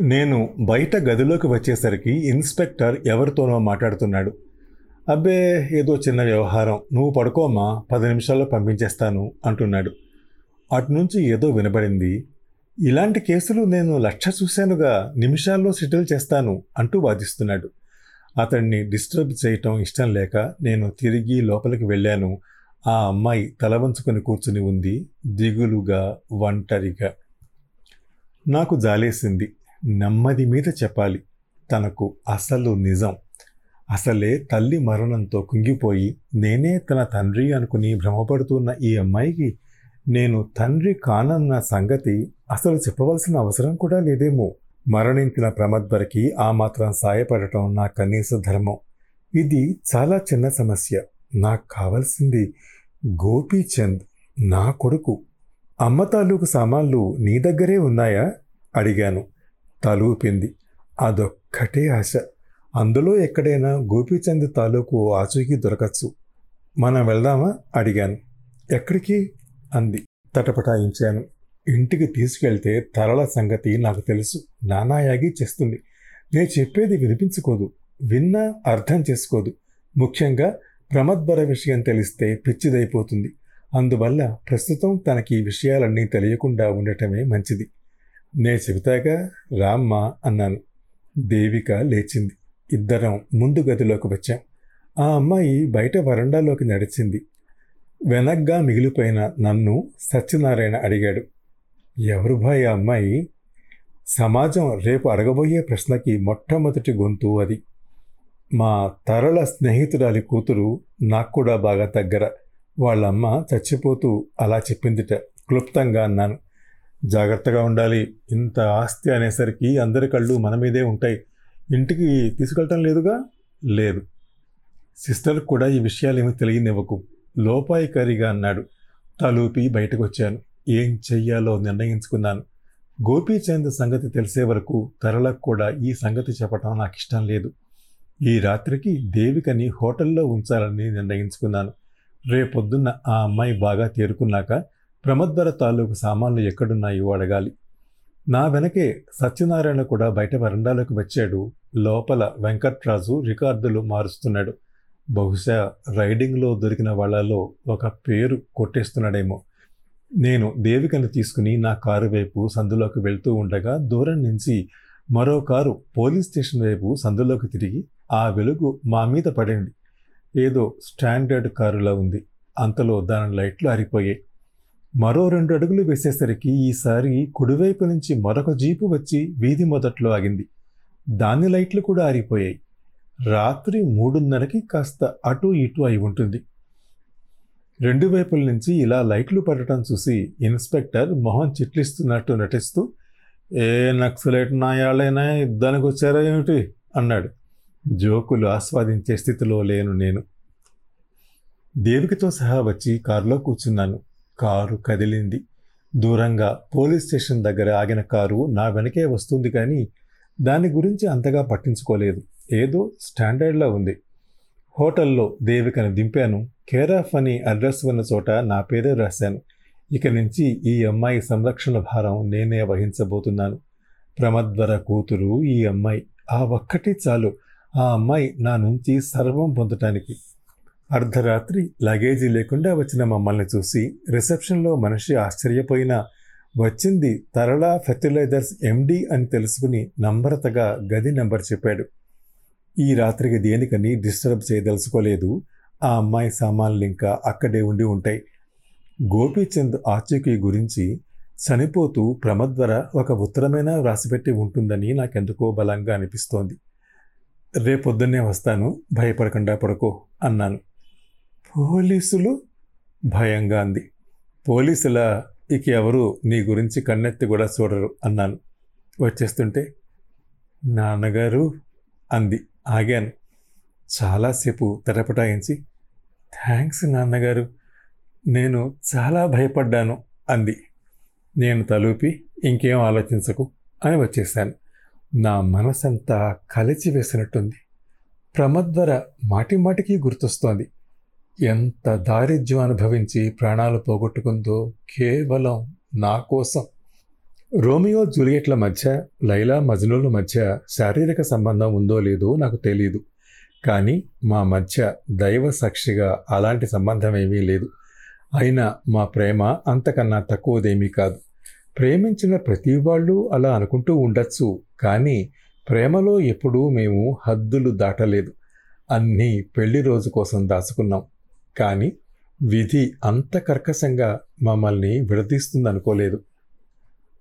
నేను బయట గదిలోకి వచ్చేసరికి ఇన్స్పెక్టర్ ఎవరితోనో మాట్లాడుతున్నాడు. అబ్బే ఏదో చిన్న వ్యవహారం. నువ్వు పడుకోమా పది నిమిషాల్లో పంపించేస్తాను అంటున్నాడు. అటు నుంచి ఏదో వినబడింది. ఇలాంటి కేసులు నేను లక్ష చూశానుగా నిమిషాల్లో సెటిల్ చేస్తాను అంటూ వాదిస్తున్నాడు. అతన్ని డిస్టర్బ్ చేయటం ఇష్టం లేక నేను తిరిగి లోపలికి వెళ్ళాను. ఆ అమ్మాయి తల వంచుకొని కూర్చుని ఉంది దిగులుగా ఒంటరిగా. నాకు జాలేసింది. నెమ్మది మీద చెప్పాలి. తనకు అసలు నిజం. అసలే తల్లి మరణంతో కుంగిపోయి నేనే తన తండ్రి అనుకుని భ్రమపడుతున్న ఈ అమ్మాయికి నేను తండ్రి కానన్న సంగతి అసలు చెప్పవలసిన అవసరం కూడా లేదేమో. మరణించిన ప్రమద్వరికి ఆ మాత్రం సాయపడటం నా కనీస ధర్మం. ఇది చాలా చిన్న సమస్య. నాకు కావాల్సింది గోపీచంద్ నా కొడుకు. అమ్మ తాలూకు సామాన్లు నీ దగ్గరే ఉన్నాయా? అడిగాను. తలూపింది. అదొక్కటే ఆశ. అందులో ఎక్కడైనా గోపీచంద్ తాలూకు ఆచూకీ దొరకచ్చు. మనం వెళ్దామా? అడిగాను. ఎక్కడికి? అంది. తటపటాయించాను. ఇంటికి తీసుకెళ్తే తరల సంగతి నాకు తెలుసు. నానాయాగి చేస్తుంది. నేను చెప్పేది వినిపించుకోదు. విన్నా అర్థం చేసుకోదు. ముఖ్యంగా ప్రమద్వర విషయం తెలిస్తే పిచ్చిదైపోతుంది. అందువల్ల ప్రస్తుతం తనకి ఈ విషయాలన్నీ తెలియకుండా ఉండటమే మంచిది. నేను చెబుతాగా రామ్మ అన్నాను. దేవిక లేచింది. ఇద్దరం ముందు గదిలోకి వచ్చాం. ఆ అమ్మాయి బయట వరండాలోకి నడిచింది. వెనగ్గా మిగిలిపోయిన నన్ను సత్యనారాయణ అడిగాడు. ఎవరు భాయ్ ఆ అమ్మాయి? సమాజం రేపు అడగబోయే ప్రశ్నకి మొట్టమొదటి గొంతు అది. మా తరల స్నేహితురాలి కూతురు నాకు కూడా బాగా దగ్గర వాళ్ళమ్మ చచ్చిపోతూ అలా చెప్పిందిట. క్లుప్తంగా అన్నాను. జాగ్రత్తగా ఉండాలి. ఇంత ఆస్తి అనేసరికి అందరి కళ్ళు మన మీదే ఉంటాయి. ఇంటికి తీసుకెళ్ళటం లేదుగా? లేదు. సిస్టర్ కూడా ఈ విషయాలు ఏమీ తెలియనివ్వకు. లోపాయికారిగా అన్నాడు. తలూపి బయటకు వచ్చాను ఏం చెయ్యాలో నిర్ణయించుకున్నాను. గోపీచంద్ సంగతి తెలిసే వరకు తరలకు కూడా ఈ సంగతి చెప్పటం నాకు ఇష్టం లేదు. ఈ రాత్రికి దేవికని హోటల్లో ఉంచాలని నిర్ణయించుకున్నాను. రేపొద్దున్న ఆ అమ్మాయి బాగా తేరుకున్నాక ప్రమద్వర తాలూకు సామాన్లు ఎక్కడున్నాయో అడగాలి. నా వెనకే సత్యనారాయణ కూడా బయట వరండాలోకి వచ్చాడు. లోపల వెంకట్రాజు రికార్డులు మారుస్తున్నాడు. బహుశా రైడింగ్లో దొరికిన వాళ్ళలో ఒక పేరు కొట్టేస్తున్నాడేమో. నేను దేవికను తీసుకుని నా కారు వైపు సందులోకి వెళ్తూ ఉండగా దూరం నుంచి మరో కారు పోలీస్ స్టేషన్ వైపు సందులోకి తిరిగి ఆ వెలుగు మా మీద పడింది. ఏదో స్టాండర్డ్ కారులా ఉంది. అంతలో దాని లైట్లు ఆరిపోయాయి. మరో రెండు అడుగులు వేసేసరికి ఈసారి కుడివైపు నుంచి మరొక జీపు వచ్చి వీధి మొదట్లో ఆగింది. దాని లైట్లు కూడా ఆరిపోయాయి. రాత్రి మూడున్నరకి కాస్త అటు ఇటు అయి ఉంటుంది. రెండు వైపుల నుంచి ఇలా లైట్లు పడటం చూసి ఇన్స్పెక్టర్ మొహం చిట్లిస్తున్నట్టు నటిస్తూ ఏ నక్సలైట్ నాయాళ్ళైనా యుద్ధానికి వచ్చారా ఏమిటి? అన్నాడు. జోకులు ఆస్వాదించే స్థితిలో లేను నేను. దేవికతో సహా వచ్చి కారులో కూర్చున్నాను. కారు కదిలింది. దూరంగా పోలీస్ స్టేషన్ దగ్గర ఆగిన కారు నా వెనకే వస్తుంది కానీ దాని గురించి అంతగా పట్టించుకోలేదు. ఏదో స్టాండర్డ్లో ఉంది. హోటల్లో దేవికను దింపాను. కేరాఫ్ అని అడ్రస్ ఉన్న చోట నా పేరే రాశాను. ఇక నుంచి ఈ అమ్మాయి సంరక్షణ భారం నేనే వహించబోతున్నాను. ప్రమద్వర కూతురు ఈ అమ్మాయి. ఆ ఒక్కటి చాలు. ఆ అమ్మాయి నా నుంచి సర్వం పొందటానికి అర్ధరాత్రి లగేజీ లేకుండా వచ్చిన మమ్మల్ని చూసి రిసెప్షన్లో మనిషి ఆశ్చర్యపోయినా వచ్చింది తరళ ఫెర్టిలైజర్స్ ఎండి అని తెలుసుకుని నమ్రతగా గది నెంబర్ చెప్పాడు. ఈ రాత్రికి దేనికని డిస్టర్బ్ చేయదలుచుకోలేదు. ఆ అమ్మాయి సామాన్లు ఇంకా అక్కడే ఉండి ఉంటాయి. గోపీచంద్ ఆచూకీ గురించి చనిపోతూ ప్రమద్వర ఒక ఉత్తరమైనా వ్రాసిపెట్టి ఉంటుందని నాకెందుకో బలంగా అనిపిస్తోంది. రేపొద్దున్నే వస్తాను భయపడకుండా పడుకో అన్నాను. పోలీసులు భయంగా అంది. పోలీసుల ఇక ఎవరు నీ గురించి కన్నెత్తి కూడా చూడరు అన్నాను. వచ్చేస్తుంటే నాన్నగారు అంది. ఆగాను. చాలాసేపు తెరపటాయించి థ్యాంక్స్ నాన్నగారు నేను చాలా భయపడ్డాను అంది. నేను తలూపి ఇంకేం ఆలోచించకు అని వచ్చేసాను నా మనసంతా కలిచి వేసినట్టుంది ప్రమద్వర మాటి మాటికి గుర్తొస్తోంది. ఎంత దారిద్ర్యం అనుభవించి ప్రాణాలు పోగొట్టుకుందో కేవలం నా కోసం. రోమియో జూలియట్ల మధ్య లైలా మజ్నుల మధ్య శారీరక సంబంధం ఉందో లేదో నాకు తెలియదు కానీ మా మధ్య దైవ సాక్షిగా అలాంటి సంబంధం ఏమీ లేదు. అయినా మా ప్రేమ అంతకన్నా తక్కువదేమీ కాదు. ప్రేమించిన ప్రతి వాళ్ళు అలా అనుకుంటూ ఉండొచ్చు కానీ ప్రేమలో ఎప్పుడూ మేము హద్దులు దాటలేదు. అన్నీ పెళ్ళి రోజు కోసం దాచుకున్నాం. కానీ విధి అంత కర్కశంగా మమ్మల్ని విడదీస్తుందనుకోలేదు.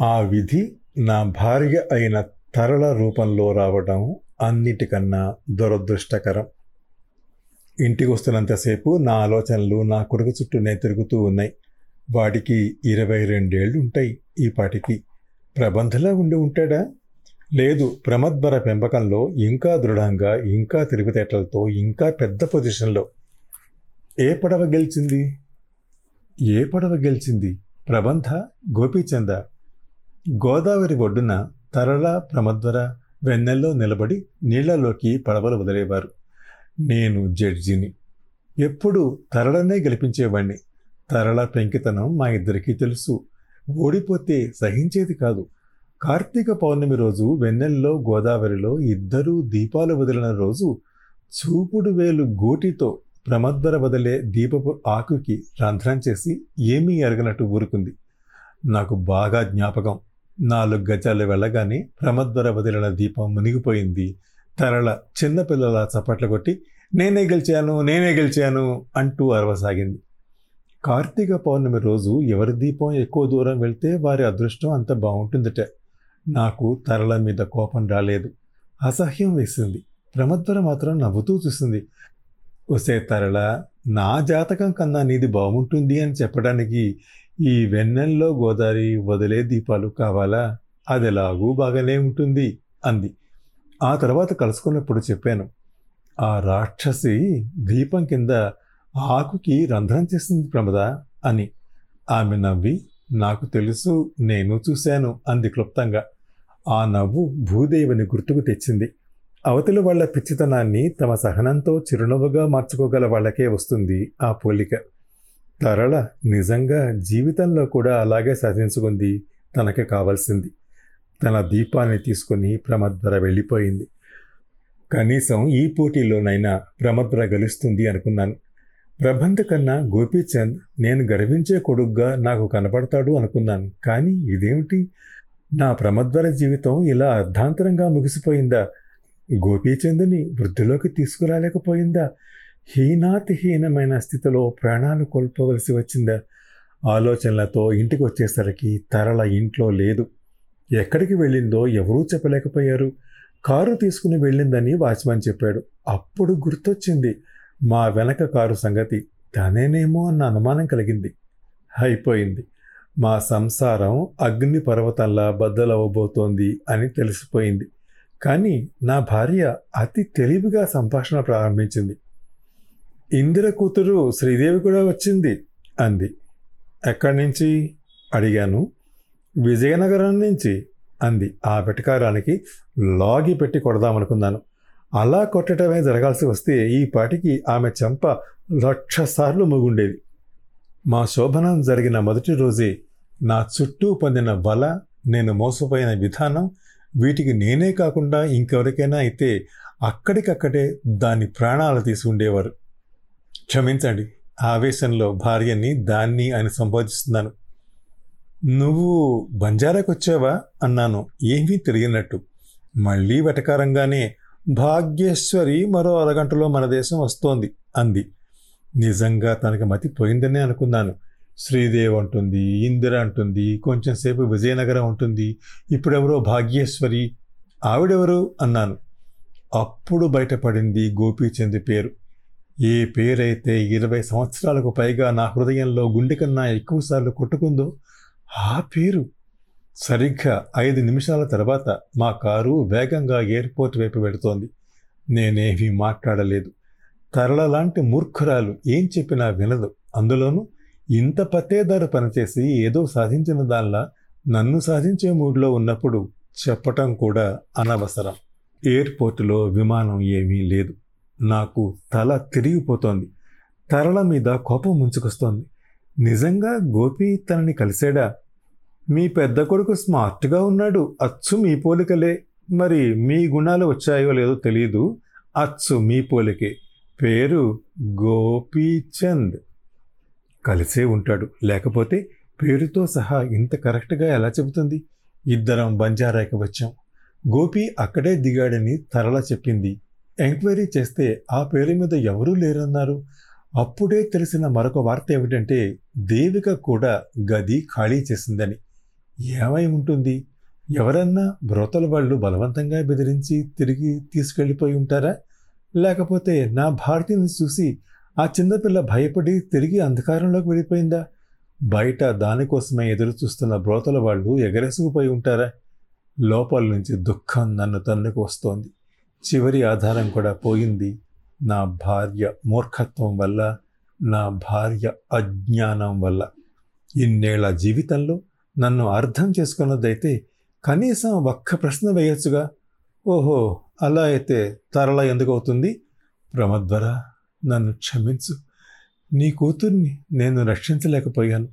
ఆ విధి నా భార్య అయిన తరల రూపంలో రావడం అన్నిటికన్నా దురదృష్టకరం. ఇంటికి వస్తున్నంతసేపు నా ఆలోచనలు నా కొడుకు చుట్టూనే తిరుగుతూ ఉన్నాయి. వాడికి ఇరవై రెండేళ్ళు ఉంటాయి ఈ పాటికి ప్రబంధలా ఉండి ఉంటాడా? లేదు ప్రమద్వర పెంపకంలో ఇంకా దృఢంగా ఇంకా తిరుగుతేటలతో ఇంకా పెద్ద పొజిషన్లో. ఏ పడవ గెలిచింది? ఏ పడవ గెలిచింది? ప్రబంధ గోపీచంద. గోదావరి ఒడ్డున తరళ ప్రమద్వర వెన్నెల్లో నిలబడి నీళ్ళలోకి పడవలు వదిలేవారు. నేను జడ్జిని. ఎప్పుడు తరళనే గెలిపించేవాణ్ణి. తరళ పెంకితనం మా ఇద్దరికీ తెలుసు. ఓడిపోతే సహించేది కాదు. కార్తీక పౌర్ణమి రోజు వెన్నెల్లో గోదావరిలో ఇద్దరూ దీపాలు వదిలిన రోజు చూపుడు వేలు గోటితో ప్రమద్వర వదిలే దీపపు ఆకుకి రంధ్రం చేసి ఏమీ ఎరగనట్టు ఊరుకుంది. నాకు బాగా జ్ఞాపకం. నాలుగు గజాలు వెళ్ళగానే ప్రమద్వర వదిలిన దీపం మునిగిపోయింది. తరల చిన్నపిల్లల చప్పట్లు కొట్టి నేనే గెలిచాను నేనే గెలిచాను అంటూ అరవసాగింది. కార్తీక పౌర్ణమి రోజు ఎవరి దీపం ఎక్కువ దూరం వెళ్తే వారి అదృష్టం అంత బాగుంటుందట. నాకు తరల మీద కోపం రాలేదు. అసహ్యం వేసింది. ప్రమద్వర మాత్రం నవ్వుతూ చూసింది. ఒసే తరల నా జాతకం కన్నా నీది బాగుంటుంది అని చెప్పడానికి ఈ వెన్నెల్లో గోదావరి వదిలే దీపాలు కావాలా? అది ఎలాగూ బాగానే ఉంటుంది అంది. ఆ తర్వాత కలుసుకున్నప్పుడు చెప్పాను. ఆ రాక్షసి దీపం కింద ఆకుకి రంధ్రం చేసింది ప్రమద అని. ఆమె నవ్వి నాకు తెలుసు నేను చూశాను అంది క్లుప్తంగా. ఆ నవ్వు భూదేవిని గుర్తుకు తెచ్చింది. అవతల వాళ్ళ పిచ్చితనాన్ని తమ సహనంతో చిరునవ్వుగా మార్చుకోగల వాళ్ళకే వస్తుంది ఆ పోలిక. తరళ నిజంగా జీవితంలో కూడా అలాగే సాధించుకుంది తనకి కావాల్సింది. తన దీపాన్ని తీసుకుని ప్రమద్వర వెళ్ళిపోయింది. కనీసం ఈ పోటీలోనైనా ప్రమద్వర గెలుస్తుంది అనుకున్నాను. ప్రబంధ కన్నా గోపీచంద్ నేను గర్వించే కొడుగ్గా నాకు కనపడతాడు అనుకున్నాను. కానీ ఇదేమిటి? నా ప్రమద్వర జీవితం ఇలా అర్ధాంతరంగా ముగిసిపోయిందా? గోపీచంద్ని వృద్ధిలోకి తీసుకురాలేకపోయిందా? హీనాతిహీనమైన స్థితిలో ప్రాణాలు కోల్పోవలసి వచ్చిందా? ఆలోచనలతో ఇంటికి వచ్చేసరికి తరల ఇంట్లో లేదు. ఎక్కడికి వెళ్ళిందో ఎవరూ చెప్పలేకపోయారు. కారు తీసుకుని వెళ్ళిందని వాచ్మాన్ చెప్పాడు. అప్పుడు గుర్తొచ్చింది మా వెనక కారు సంగతి. తనేనేమో అన్న అనుమానం కలిగింది. అయిపోయింది. మా సంసారం అగ్ని పర్వతంలా బద్దలవ్వబోతోంది అని తెలిసిపోయింది. కానీ నా భార్య అతి తెలివిగా సంభాషణ ప్రారంభించింది. ఇందిర కూతురు శ్రీదేవి కూడా వచ్చింది అంది. ఎక్కడి నుంచి? అడిగాను. విజయనగరం నుంచి అంది. ఆ వెటకారానికి లాగి పెట్టి కొడదామనుకున్నాను. అలా కొట్టడమే జరగాల్సి వస్తే ఈ పాటికి ఆమె చెంప లక్ష సార్లు ముగుండేది. మా శోభనం జరిగిన మొదటి రోజే నా చుట్టూ పొందిన వల నేను మోసపోయిన విధానం వీటికి నేనే కాకుండా ఇంకెవరికైనా అయితే అక్కడికక్కడే దాని ప్రాణాలు తీసి ఉండేవారు. క్షమించండి ఆవేశంలో భార్యని దాన్ని అని సంబోధిస్తున్నాను. నువ్వు బంజారాకు వచ్చావా అన్నాను. ఏమీ తిరిగినట్టు మళ్ళీ వెటకారంగానే భాగ్యేశ్వరి మరో అరగంటలో మన దేశం వస్తోంది అంది. నిజంగా తనకి మతి పోయిందనే అనుకున్నాను. శ్రీదేవ్ అంటుంది ఇందిర అంటుంది కొంచెం సేపు విజయనగరం ఉంటుంది ఇప్పుడెవరో భాగ్యేశ్వరి ఆవిడెవరు అన్నాను. అప్పుడు బయటపడింది గోపీచంద్ పేరు. ఏ పేరైతే ఇరవై సంవత్సరాలకు పైగా నా హృదయంలో గుండె కన్నా ఎక్కువసార్లు కొట్టుకుందో ఆ పేరు. సరిగ్గా ఐదు నిమిషాల తర్వాత మా కారు వేగంగా ఎయిర్పోర్ట్ వైపు పెడుతోంది నేనేమీ మాట్లాడలేదు. తరళ లాంటి మూర్ఖురాలు ఏం చెప్పినా వినదు. అందులోనూ ఇంత పత్తేదారు పనిచేసి ఏదో సాధించిన దానిలా నన్ను సాధించే మూడ్లో ఉన్నప్పుడు చెప్పటం కూడా అనవసరం. ఎయిర్పోర్టులో విమానం ఏమీ లేదు. నాకు తల తిరిగిపోతోంది. తరల మీద కోపం ముంచుకొస్తోంది. నిజంగా గోపి తనని కలిశాడా? మీ పెద్ద కొడుకు స్మార్ట్గా ఉన్నాడు. అచ్చు మీ పోలికలే. మరి మీ గుణాలు వచ్చాయో లేదో తెలియదు అచ్చు మీ పోలికే. పేరు గోపీచంద్. కలిసే ఉంటాడు. లేకపోతే పేరుతో సహా ఇంత కరెక్ట్గా ఎలా చెబుతుంది? ఇద్దరం బంజారాకి వచ్చాం. గోపి అక్కడే దిగాడని తరల చెప్పింది. ఎంక్వైరీ చేస్తే ఆ పేరు మీద ఎవరూ లేరన్నారు. అప్పుడే తెలిసిన మరొక వార్త ఏమిటంటే దేవిక కూడా గది ఖాళీ చేసిందని. ఏమై ఉంటుంది? ఎవరన్నా బ్రోతల వాళ్ళు బలవంతంగా బెదిరించి తిరిగి తీసుకెళ్ళిపోయి ఉంటారా? లేకపోతే నా భారతిని చూసి ఆ చిన్నపిల్ల భయపడి తిరిగి అంధకారంలోకి వెళ్ళిపోయిందా? బయట దానికోసమే ఎదురు చూస్తున్న బ్రోతల వాళ్ళు ఎగరేసుకుపోయి ఉంటారా? లోపల నుంచి దుఃఖం నన్ను తన్నుకు వస్తోంది. చివరి ఆధారం కూడా పోయింది. నా భార్య మూర్ఖత్వం వల్ల నా భార్య అజ్ఞానం వల్ల. ఇన్నేళ్ళ జీవితంలో నన్ను అర్థం చేసుకున్నదైతే కనీసం ఒక్క ప్రశ్న వేయొచ్చుగా. ఓహో అలా అయితే తరల ఎందుకు అవుతుంది ప్రమద్వరా నన్ను క్షమించు. నీ కూతుర్ని నేను రక్షించలేకపోయాను.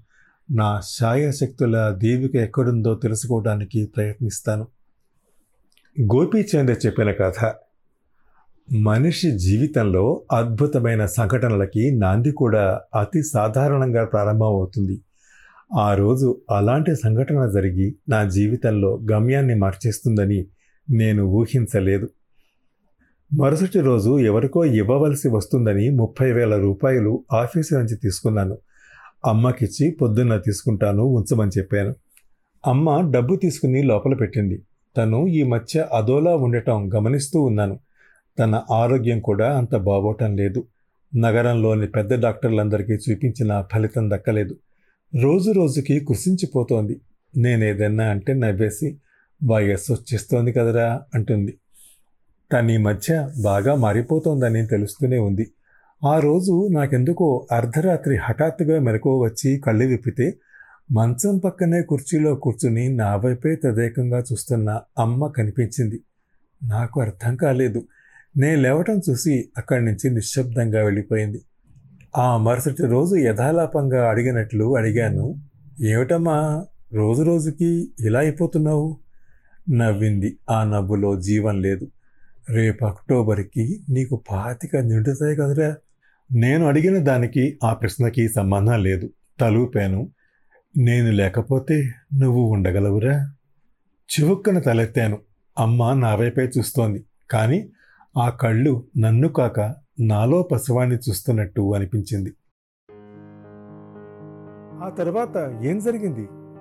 నా శాయశక్తుల దేవిక ఎక్కడుందో తెలుసుకోవడానికి ప్రయత్నిస్తాను. గోపీచంద్ర చెప్పిన కథ. మనిషి జీవితంలో అద్భుతమైన సంఘటనలకి నాంది కూడా అతి సాధారణంగా ప్రారంభమవుతుంది. ఆ రోజు అలాంటి సంఘటన జరిగి నా జీవితంలో గమ్యాన్ని మార్చేస్తుందని నేను ఊహించలేదు. మరుసటి రోజు ఎవరికో ఇవ్వవలసి వస్తుందని ముప్పై వేల రూపాయలు ఆఫీసు నుంచి తీసుకున్నాను. అమ్మకిచ్చి పొద్దున్న తీసుకుంటాను ఉంచమని చెప్పాను. అమ్మ డబ్బు తీసుకుని లోపల పెట్టింది. తను ఈ మధ్య అదోలా ఉండటం గమనిస్తూ ఉన్నాను. తన ఆరోగ్యం కూడా అంత బాగోటం లేదు. నగరంలోని పెద్ద డాక్టర్లందరికీ చూపించిన ఫలితం దక్కలేదు. రోజు రోజుకి కృషించిపోతోంది నేనేదన్నా అంటే నవ్వేసి వయస్సు వచ్చేస్తోంది కదరా అంటుంది. తన ఈ మధ్య బాగా మారిపోతోందని తెలుస్తూనే ఉంది. ఆ రోజు నాకెందుకో అర్ధరాత్రి హఠాత్తుగా మెలకువ వచ్చి కళ్ళు విప్పితే మంచం పక్కనే కుర్చీలో కూర్చుని నా వైపే తదేకంగా చూస్తున్న అమ్మ కనిపించింది. నాకు అర్థం కాలేదు. నేను లేవటం చూసి అక్కడి నుంచి నిశ్శబ్దంగా వెళ్ళిపోయింది. ఆ మరుసటి రోజు యథాలాపంగా అడిగినట్లు అడిగాను ఏమిటమ్మా రోజు రోజుకి ఇలా అయిపోతున్నావు? నవ్వింది. ఆ నవ్వులో జీవం లేదు. రేపు అక్టోబర్కి నీకు పాతిక నిండుతాయి కదరా? నేను అడిగిన దానికి ఆ ప్రశ్నకి సంబంధం లేదు. తలూపాను. నేను లేకపోతే నువ్వు ఉండగలవురా? చివుక్కన తలెత్తాను. అమ్మ నా వైపే చూస్తోంది. కానీ ఆ కళ్ళు నన్ను కాక నాలో పసివాణ్ణి చూస్తున్నట్టు అనిపించింది. ఆ తర్వాత ఏం జరిగింది?